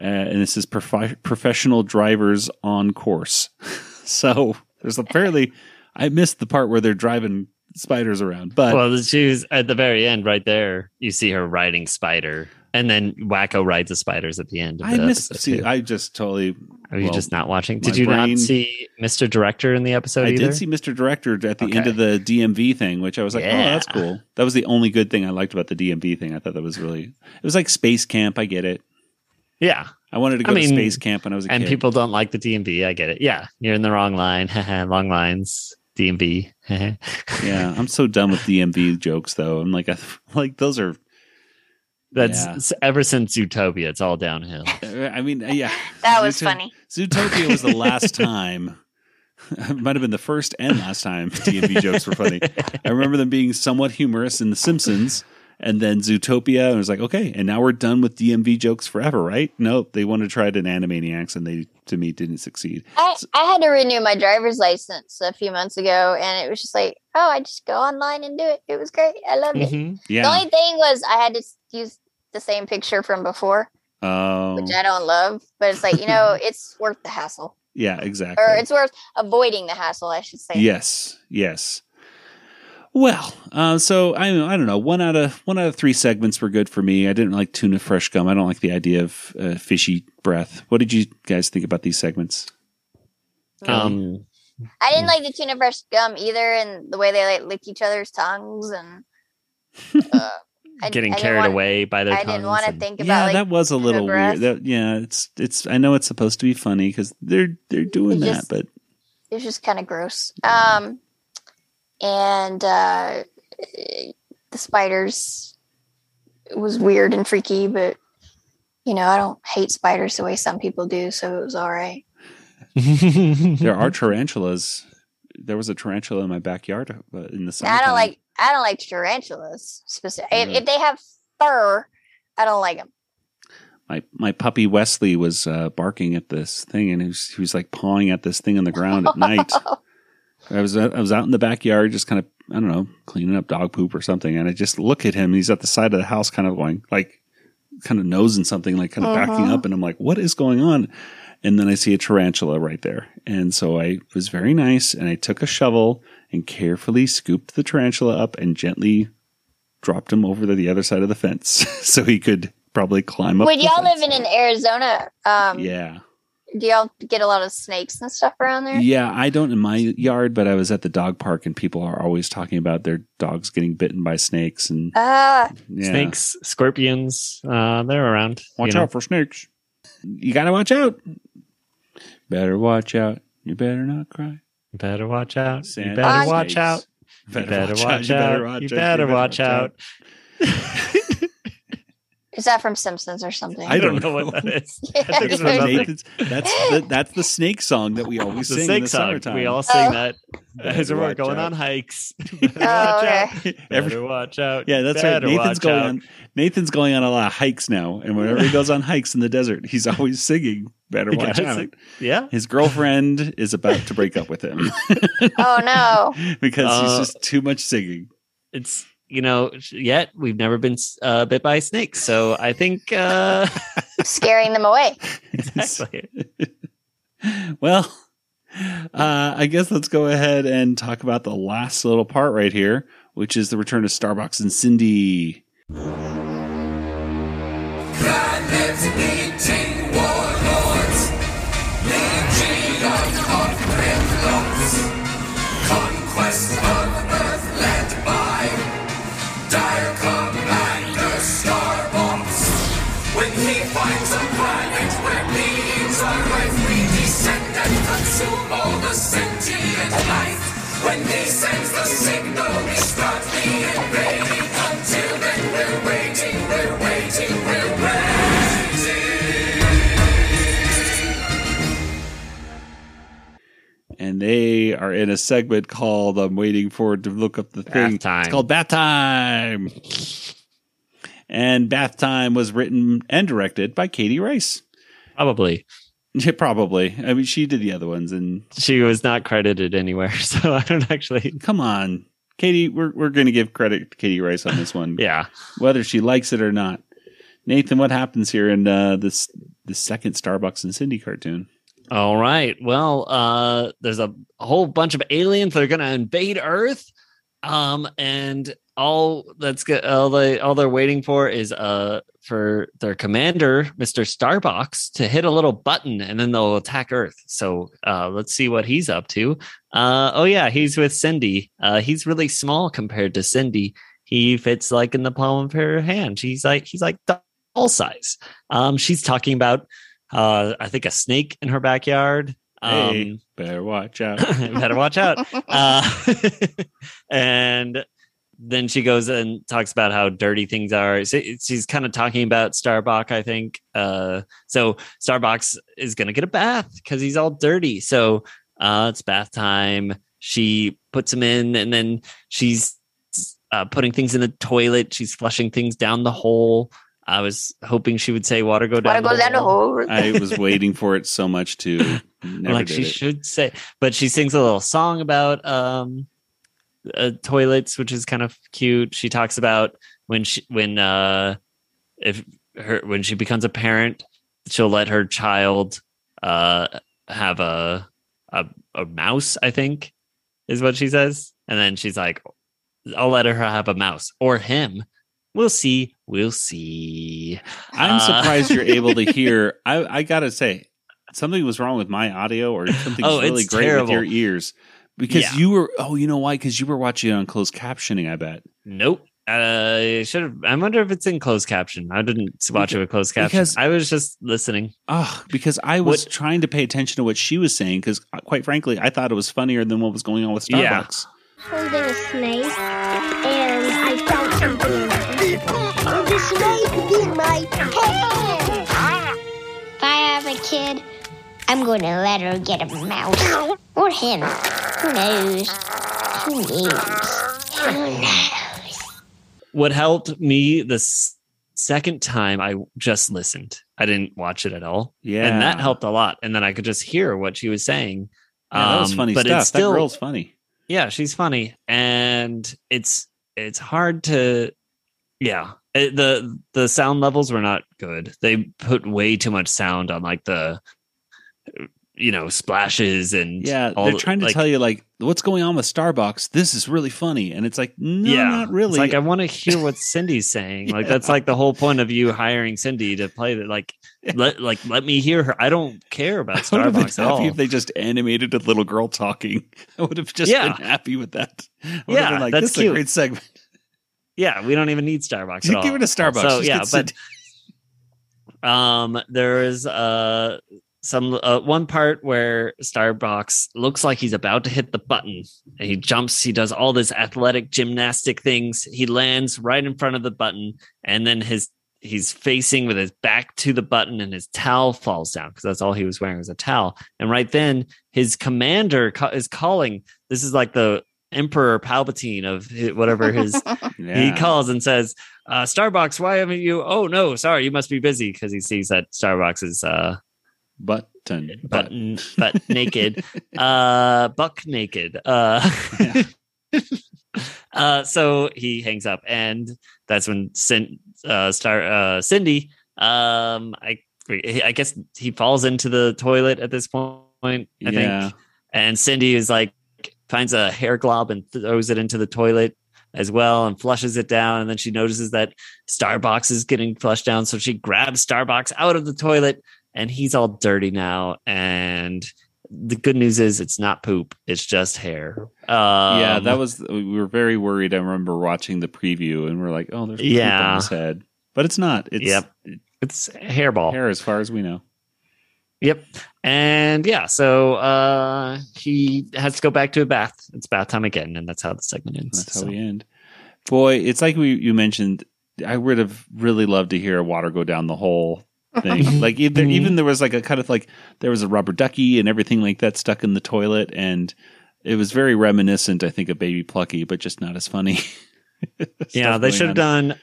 Uh, and this is profi- professional drivers on course. so there's apparently, I missed the part where they're driving spiders around, but well, she's at the very end, right there, you see her riding spider, and then Wakko rides the spiders at the end. Of I the missed. See, too. I just totally. Are you just not watching? Did you brain- not see Mr. Director in the episode? I either? did see Mr. Director at the end of the DMV thing, which I was like, oh, that's cool. That was the only good thing I liked about the DMV thing. I thought that was really. It was like space camp. I get it. Yeah, I wanted to I go mean, to space camp when I was a and kid. people don't like the DMV. I get it. Yeah, you're in the wrong line. Long lines. DMV. yeah, I'm so done with DMV jokes though. I'm like, I, like those are That's Yeah. ever since Zootopia, it's all downhill. I mean, yeah. That was Zootopia- funny. Zootopia was the last time. It might have been the first and last time DMV jokes were funny. I remember them being somewhat humorous in The Simpsons, and then Zootopia. And it was like, okay, and now we're done with DMV jokes forever, right? Nope, they wanted to try it in Animaniacs, and they, to me, didn't succeed. I, I had to renew my driver's license a few months ago, and it was just like, oh, I just go online and do it. It was great. I loved it. Mhm. Yeah. The only thing was I had to use the same picture from before, Oh, which I don't love, but it's like, you know, it's worth the hassle. yeah, exactly. Or it's worth avoiding the hassle, I should say. Yes, yes. Well, uh, so I I don't know. One out of one out of three segments were good for me. I didn't like tuna fresh gum. I don't like the idea of uh, fishy breath. What did you guys think about these segments? Um, I didn't like the tuna fresh gum either, and the way they like lick each other's tongues and uh, I- getting I carried want- away by their I tongues. didn't want to think about yeah, like that was a little weird. That, yeah, it's it's. I know it's supposed to be funny because they're they're doing It that, just- but it's just kind of gross. Um, and uh, the spiders was weird and freaky, but you know I don't hate spiders the way some people do, so it was all right. there are tarantulas. There was a tarantula in my backyard uh, in the summer. I don't like I don't like tarantulas specific. If, if they have fur, I don't like them. my my puppy Wesley was uh, barking at this thing, and he was, he was like pawing at this thing on the ground at night. I was I was out in the backyard, just kind of I don't know, cleaning up dog poop or something, and I just look at him. He's at the side of the house, kind of going like, kind of nosing something, like kind of backing Uh-huh. up, and I'm like, what is going on? And then I see a tarantula right there, and so I was very nice, and I took a shovel and carefully scooped the tarantula up and gently dropped him over to the other side of the fence, so he could probably climb up. When the y'all fence. living in Arizona, um, Yeah. do y'all get a lot of snakes and stuff around there? Yeah, I don't in my yard, but I was at the dog park and people are always talking about their dogs getting bitten by snakes and Ah, yeah. Snakes, scorpions, uh, they're around. Watch you know. out for snakes. You gotta watch out. Better watch out. You better not cry. Better watch out. Santa you better snakes. watch out. Better you better watch watch, out. out. You You better better watch out. You better out. is that from Simpsons or something? I don't know what that is. Yeah. I think it's from Nathan's- that's the, that's the snake song that we always The sing in the song. summertime. We all sing Oh. that as Better we're going out. on hikes. Oh, okay. out. Every- watch out. Yeah, that's right. Nathan's going out. on. Nathan's going on a lot of hikes now, and whenever he goes on hikes in the desert, he's always singing "Better Watch Out." sing- Yeah. His girlfriend is about to break up with him Oh no! because he's Uh, just too much singing. It's you know yet we've never been uh, bit by snakes, so I think uh, Scaring them away. exactly. Well, uh, I guess let's go ahead and talk about the last little part right here, which is the return of Starbox and Cindy. When he sends the signal, we start the invading. Until then, we're waiting, we're waiting, we're waiting. and they are in a segment called "I'm waiting for it to look up the thing." time. It's called Bath Time, and Bath Time was written and directed by Katie Rice. Probably Yeah, probably. I mean, she did the other ones, and she was not credited anywhere, so I don't actually. come on, Katie, we're we're going to give credit to Katie Rice on this one, Yeah, whether she likes it or not. Nathan, what happens here in uh, this the second Starbox and Cindy cartoon? All right. Well, uh, there's a whole bunch of aliens that are going to invade Earth, um, and all that's good. All they all they're waiting for is uh for their commander, Mister Starbox, to hit a little button, and then they'll attack Earth. So uh, let's see what he's up to. Uh, oh yeah, he's with Cindy. Uh, he's really small compared to Cindy. He fits like in the palm of her hand. She's like he's like doll size. Um, she's talking about uh, I think a snake in her backyard. Um, hey, better watch out. better watch out. Uh, and then she goes and talks about how dirty things are. She's kind of talking about Starbuck, I think. Uh, so Starbox is gonna get a bath because he's all dirty. So uh, it's bath time. She puts him in, and then she's uh, putting things in the toilet. She's flushing things down the hole. I was hoping she would say water go down. Water go down the hole. I was waiting for it so much to never like did she it. should say but she sings a little song about um uh, toilets which is kind of cute she talks about when she when uh if her when she becomes a parent she'll let her child uh have a a, a mouse i think is what she says and then she's like i'll let her have a mouse or him we'll see we'll see I'm Uh, surprised you're able to hear. I, I gotta say, something was wrong with my audio, or something's Oh, really great terrible. with your ears. Because Yeah. you were, oh, you know why? Because you were watching it on closed captioning. I bet. Nope. Uh, should have. I wonder if it's in closed caption. I didn't watch it with closed caption. Because- I was just listening. Oh, because I was trying to pay attention to what she was saying. Because quite frankly, I thought it was funnier than what was going on with Yeah. Starbox. holding a snake, and I found something in it. The snake in my hand. If I have a kid, I'm going to let her get a mouse. Or him. Who knows? Who knows? Who knows? What helped me the second time I just listened. I didn't watch it at all. Yeah. and that helped a lot. And then I could just hear what she was saying. Yeah, that was Um, funny but stuff. It's still, that girl's funny. yeah she's funny and it's it's hard to yeah It- the the sound levels were not good they put way too much sound on like the you know splashes and Yeah, all they're trying to like, tell you like what's going on with Starbox. This is really funny, and it's like, no, yeah not really. it's like i want to hear what cindy's saying like that's like the whole point of you hiring cindy to play that like let like let me hear her i don't care about I would have been starbox at happy all if they just animated a little girl talking. I would have just Yeah. been happy with that. I would have Yeah, like, that's this is a great segment. yeah we don't even need starbox at all Give it a Starbox. so Just yeah but Um, there is uh some uh, one part where Starbox looks like he's about to hit the button. And he jumps, he does all this athletic gymnastic things. He lands right in front of the button, and then his he's facing with his back to the button, and his towel falls down because that's all he was wearing was a towel. And right then, his commander ca- is calling. This is like the Emperor Palpatine of hi- whatever his he calls and says, uh, Starbox, why haven't you? Oh no, sorry, you must be busy because he sees that Starbox is uh, button, button, but naked, uh, buck naked. Uh, uh, so he hangs up, and that's when Cin- uh, Star uh, Cindy, um, I I guess he falls into the toilet at this point. I Yeah. think, and Cindy is like finds a hair glob and throws it into the toilet as well and flushes it down. And then she notices that Starbox is getting flushed down. So she grabs Starbox out of the toilet and he's all dirty now. And the good news is it's not poop, it's just hair. Um, yeah, that was. We were very worried. I remember watching the preview, and we're like, "Oh, there's poop Yeah. on his head," but it's not. It's Yep. It's hairball. hair, as far as we know. Yep. And yeah, so uh he has to go back to a bath. It's bath time again, and that's how the segment ends. That's how So- we end. Boy, it's like we you mentioned. I would have really loved to hear water go down the whole thing. like if there, even there was like a kind of like there was a rubber ducky and everything like that stuck in the toilet, and it was very reminiscent. I think of Baby Plucky, but just not as funny. yeah, they should have done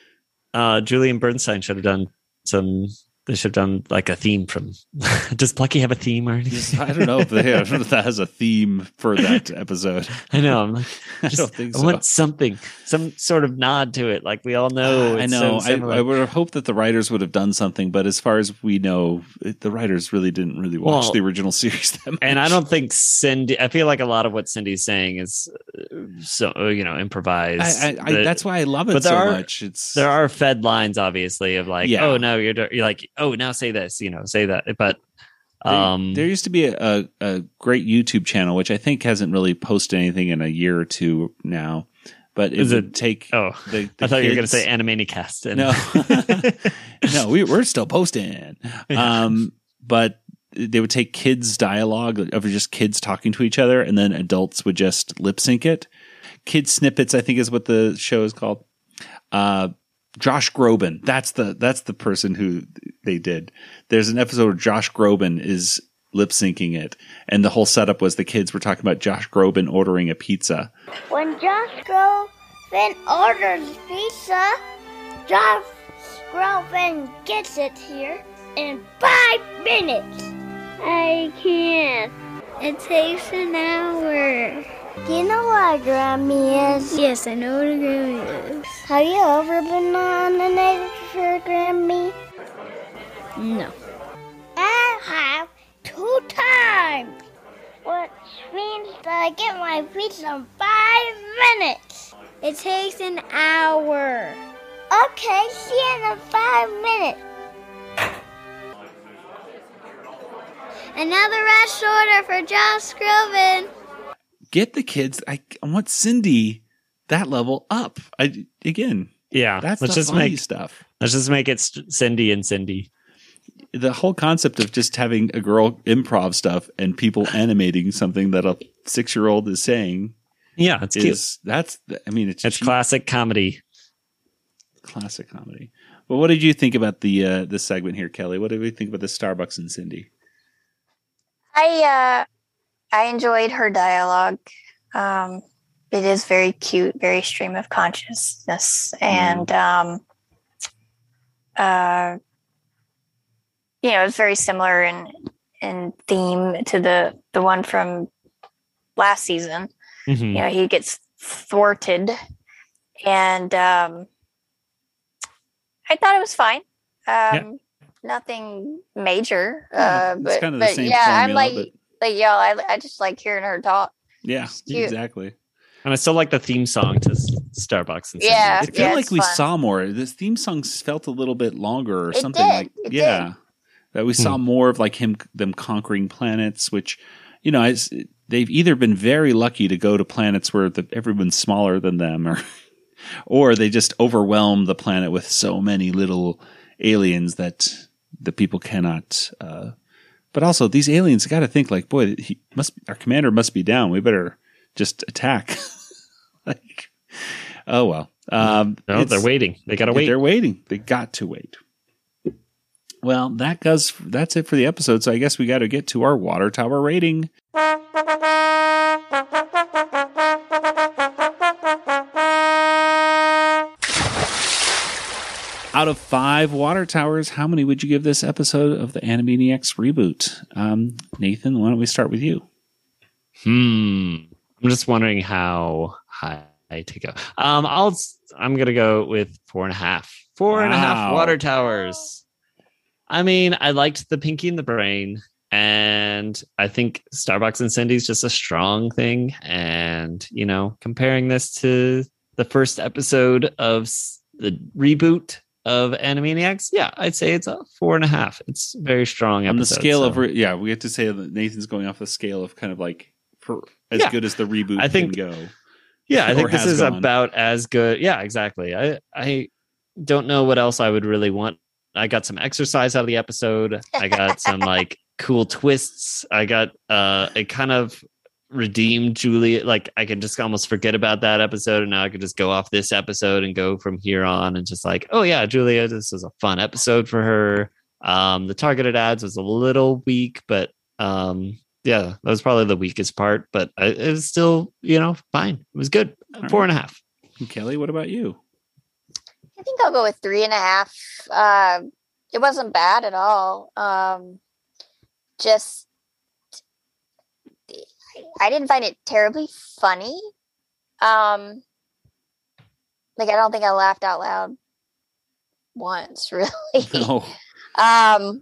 uh Julian Bernstein should have done some they should have done like a theme from does Plucky have a theme or anything? I don't know if, they, I if that has a theme for that episode. I know. I'm like, I don't think I want something, some sort of nod to it. Like we all know. I know. so I. I would have hoped that the writers would have done something, but as far as we know, the writers really didn't really watch Well, the original series that much. and I don't think Cindy. I feel like a lot of what Cindy's saying is uh, so uh, you know improvised. I, I, I, That- that's why I love it but there so are- much. It's there are fed lines, obviously, of like, Yeah. oh no, you're, you're like, oh now say this, you know, say that. But There- um, there used to be a, a, a great YouTube channel, which I think hasn't really posted anything in a year or two now. But it Is would it- take. oh, the, the I thought you were going to say Animanicast. And No, no, we, we're still posting. Um, but they would take kids' dialogue of just kids talking to each other, and then adults would just lip sync it. kid snippets. I think is what the show is called. Uh, Josh Groban. That's the that's the person who they did. There's an episode where Josh Groban is lip syncing it, and the whole setup was the kids were talking about Josh Groban ordering a pizza. When Josh Groban orders pizza, Josh Groban gets it here in five minutes. I can't. It takes an hour. Do you know what a Grammy is? Yes, I know what a Grammy is. Have you ever been nominated for a Grammy? No. I have two times, which means that I get my pizza in five minutes. It takes an hour. Okay, see you in five minutes. Another rush order for Josh Groban. Get the kids. I, I want Cindy that level up. I again. Yeah, That's let's the just funny make stuff. Let's just make it Cindy and Cindy. The whole concept of just having a girl improv stuff and people animating something that a six year old is saying. Yeah, it's is, That's I mean it's It's cheap classic comedy. classic comedy. Well, what did you think about the uh, this segment here, Kelly? What did we think about the Starbox and Cindy? I uh I enjoyed her dialogue. Um it is very cute, very stream of consciousness and um uh you know, it's very similar in in theme to the the one from last season. Mhm. You know, he gets thwarted and um I thought it was fine. Um nothing major. Uh it's but, kind of the but same yeah, I'm like like yo, I I just like hearing her talk. Yeah, exactly. And I still like the theme song to Starbox and Yeah, I feel yeah, like we fun. saw more. This theme song felt a little bit longer or It something did, like it yeah. That we saw Hmm. more of like him them conquering planets, which you know, it's, they've either been very lucky to go to planets where the, everyone's smaller than them, or or they just overwhelm the planet with so many little aliens that the people cannot. Uh, but also, these aliens got to think like, boy, he must our commander must be down. We better just attack. like, oh well. Um, No, they're waiting. They gotta wait. They're waiting. They got to wait. Well, that does. That's it for the episode. So I guess we got to get to our water tower rating. Out of five water towers, how many would you give this episode of the Animaniacs reboot? Um, Nathan, why don't we start with you? Hmm. I'm just wondering how high to go. Um, I'll. I'm gonna go with four and a half. Four and a half Wow. water towers. I mean, I liked the Pinky and the Brain, and I think Starbox and Cindy's just a strong thing. And you know, comparing this to the first episode of the reboot of Animaniacs, yeah, I'd say it's a four and a half. It's very strong. On the scale so- of, re- yeah, we have to say that Nathan's going off the scale of kind of like for as Yeah. good as the reboot I think- can go. Yeah, I think this is gone. about as good. Yeah, exactly. I I don't know what else I would really want. I got some exercise out of the episode. I got some like cool twists. I got uh it kind of redeemed Julia. Like I can just almost forget about that episode and now I could just go off this episode and go from here on and just like, oh yeah, Julia, this was a fun episode for her. Um the targeted ads was a little weak, but um yeah, that was probably the weakest part, but I, it was still, you know, fine. It was good. Four and a half. And Kelly, what about you? I think I'll go with three and a half. Uh, it wasn't bad at all. Um, just, I didn't find it terribly funny. Um, like I don't think I laughed out loud once, really. Oh, um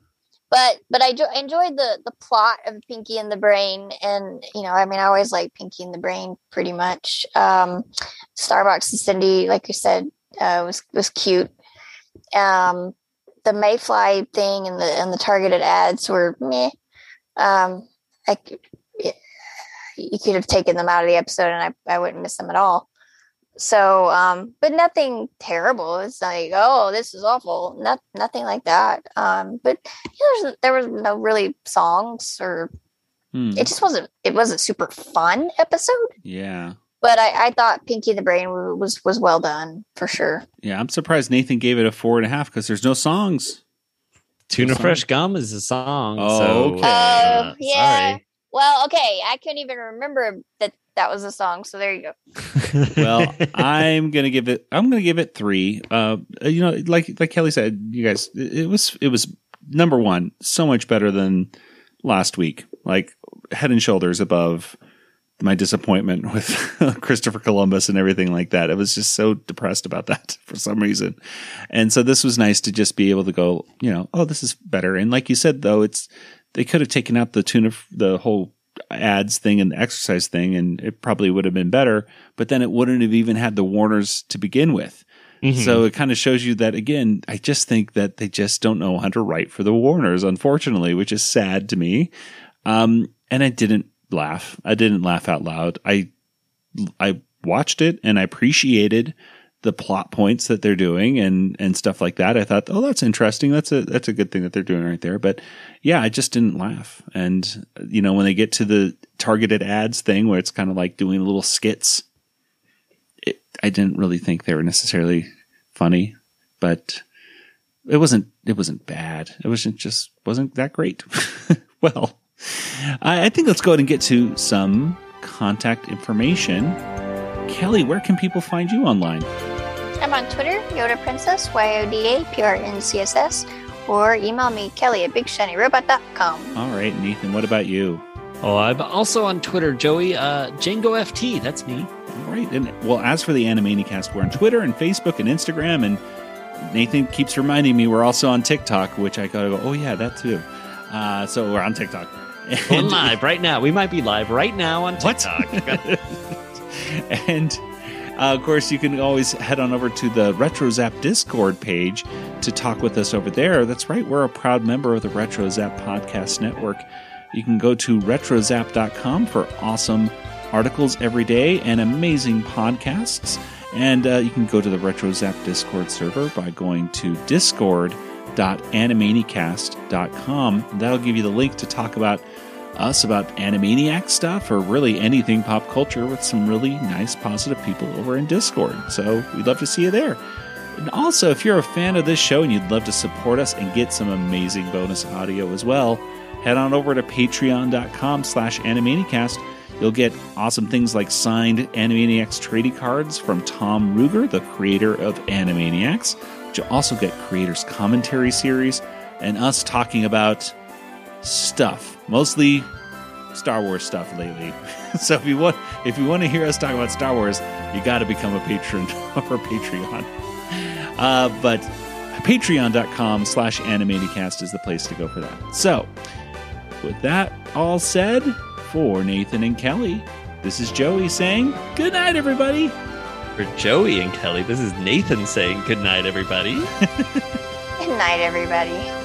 but but i jo- enjoyed the the plot of pinky and the brain and you know i mean i always like pinky and the brain pretty much um starbox and cindy like you said uh was was cute um the mayfly thing and the and the targeted ads were meh um i you could have taken them out of the episode and i i wouldn't miss them at all so um but nothing terrible it's like oh this is awful not nothing like that um but you know, there was no really songs or Hmm. it just wasn't it wasn't super fun episode yeah. but I, I thought Pinky the Brain was was well done for sure. Yeah, I'm surprised Nathan gave it a four and a half because there's no songs. Tuna? Fresh Gum is a song. Oh, so, okay. uh, Oh, yeah. Sorry. Well, okay, I couldn't even remember that that was a song. So there you go. well, I'm gonna give it. I'm gonna give it three. Uh, you know, like like Kelly said, you guys, it, was it was number one, so much better than last week. Like head and shoulders above my disappointment with Christopher Columbus and everything like that. I was just so depressed about that for some reason, and so this was nice to just be able to go. You know, oh, this is better. And like you said, though, it's they could have taken out the tune of the whole ads thing and the exercise thing and it probably would have been better but then it wouldn't have even had the warners to begin with. Mhm. so it kind of shows you that again i just think that they just don't know how to write for the warners unfortunately which is sad to me. Um and i didn't laugh. I didn't laugh out loud. I i watched it and i appreciated the plot points that they're doing and and stuff like that. I thought, oh, that's interesting. That's a that's a good thing that they're doing right there. But yeah, I just didn't laugh. And you know, when they get to the targeted ads thing, where it's kind of like doing little skits, it, I didn't really think they were necessarily funny, but it wasn't it wasn't bad. It wasn't just wasn't that great. well, I, I think let's go ahead and get to some contact information. Kelly, where can people find you online? I'm on Twitter, Yoda Princess, Y O D A P R N C S S, or email me, Kelly at BigShinyRobot.com. All right, Nathan, what about you? Oh, I'm also on Twitter, Joey. Uh, Django FT. That's me. All right. And well, as for the Animanicast, we're on Twitter and Facebook and Instagram. And Nathan keeps reminding me we're also on TikTok, which I gotta go, oh, yeah, that too. Uh, so we're on TikTok. We're live right now. We might be live right now on TikTok. and uh, of course, you can always head on over to the RetroZap Discord page to talk with us over there. That's right, we're a proud member of the RetroZap Podcast Network. You can go to retrozap.com for awesome articles every day and amazing podcasts. And uh, you can go to the RetroZap Discord server by going to discord.animanicast.com. That'll give you the link to talk about us about Animaniac stuff or really anything pop culture with some really nice, positive people over in Discord. So we'd love to see you there. And also, if you're a fan of this show and you'd love to support us and get some amazing bonus audio as well, head on over to patreon.com slash animanicast. You'll get awesome things like signed Animaniacs trading cards from Tom Ruegger, the creator of Animaniacs. But you'll also get creators commentary series and us talking about stuff, mostly Star Wars stuff lately. so if you want if you want to hear us talk about Star Wars, you got to become a patron or Patreon. Uh, but patreon.com slash animanicast is the place to go for that. So with that all said, for Nathan and Kelly, this is Joey saying good night, everybody. For Joey and Kelly, this is Nathan saying good night, everybody. Good night, everybody.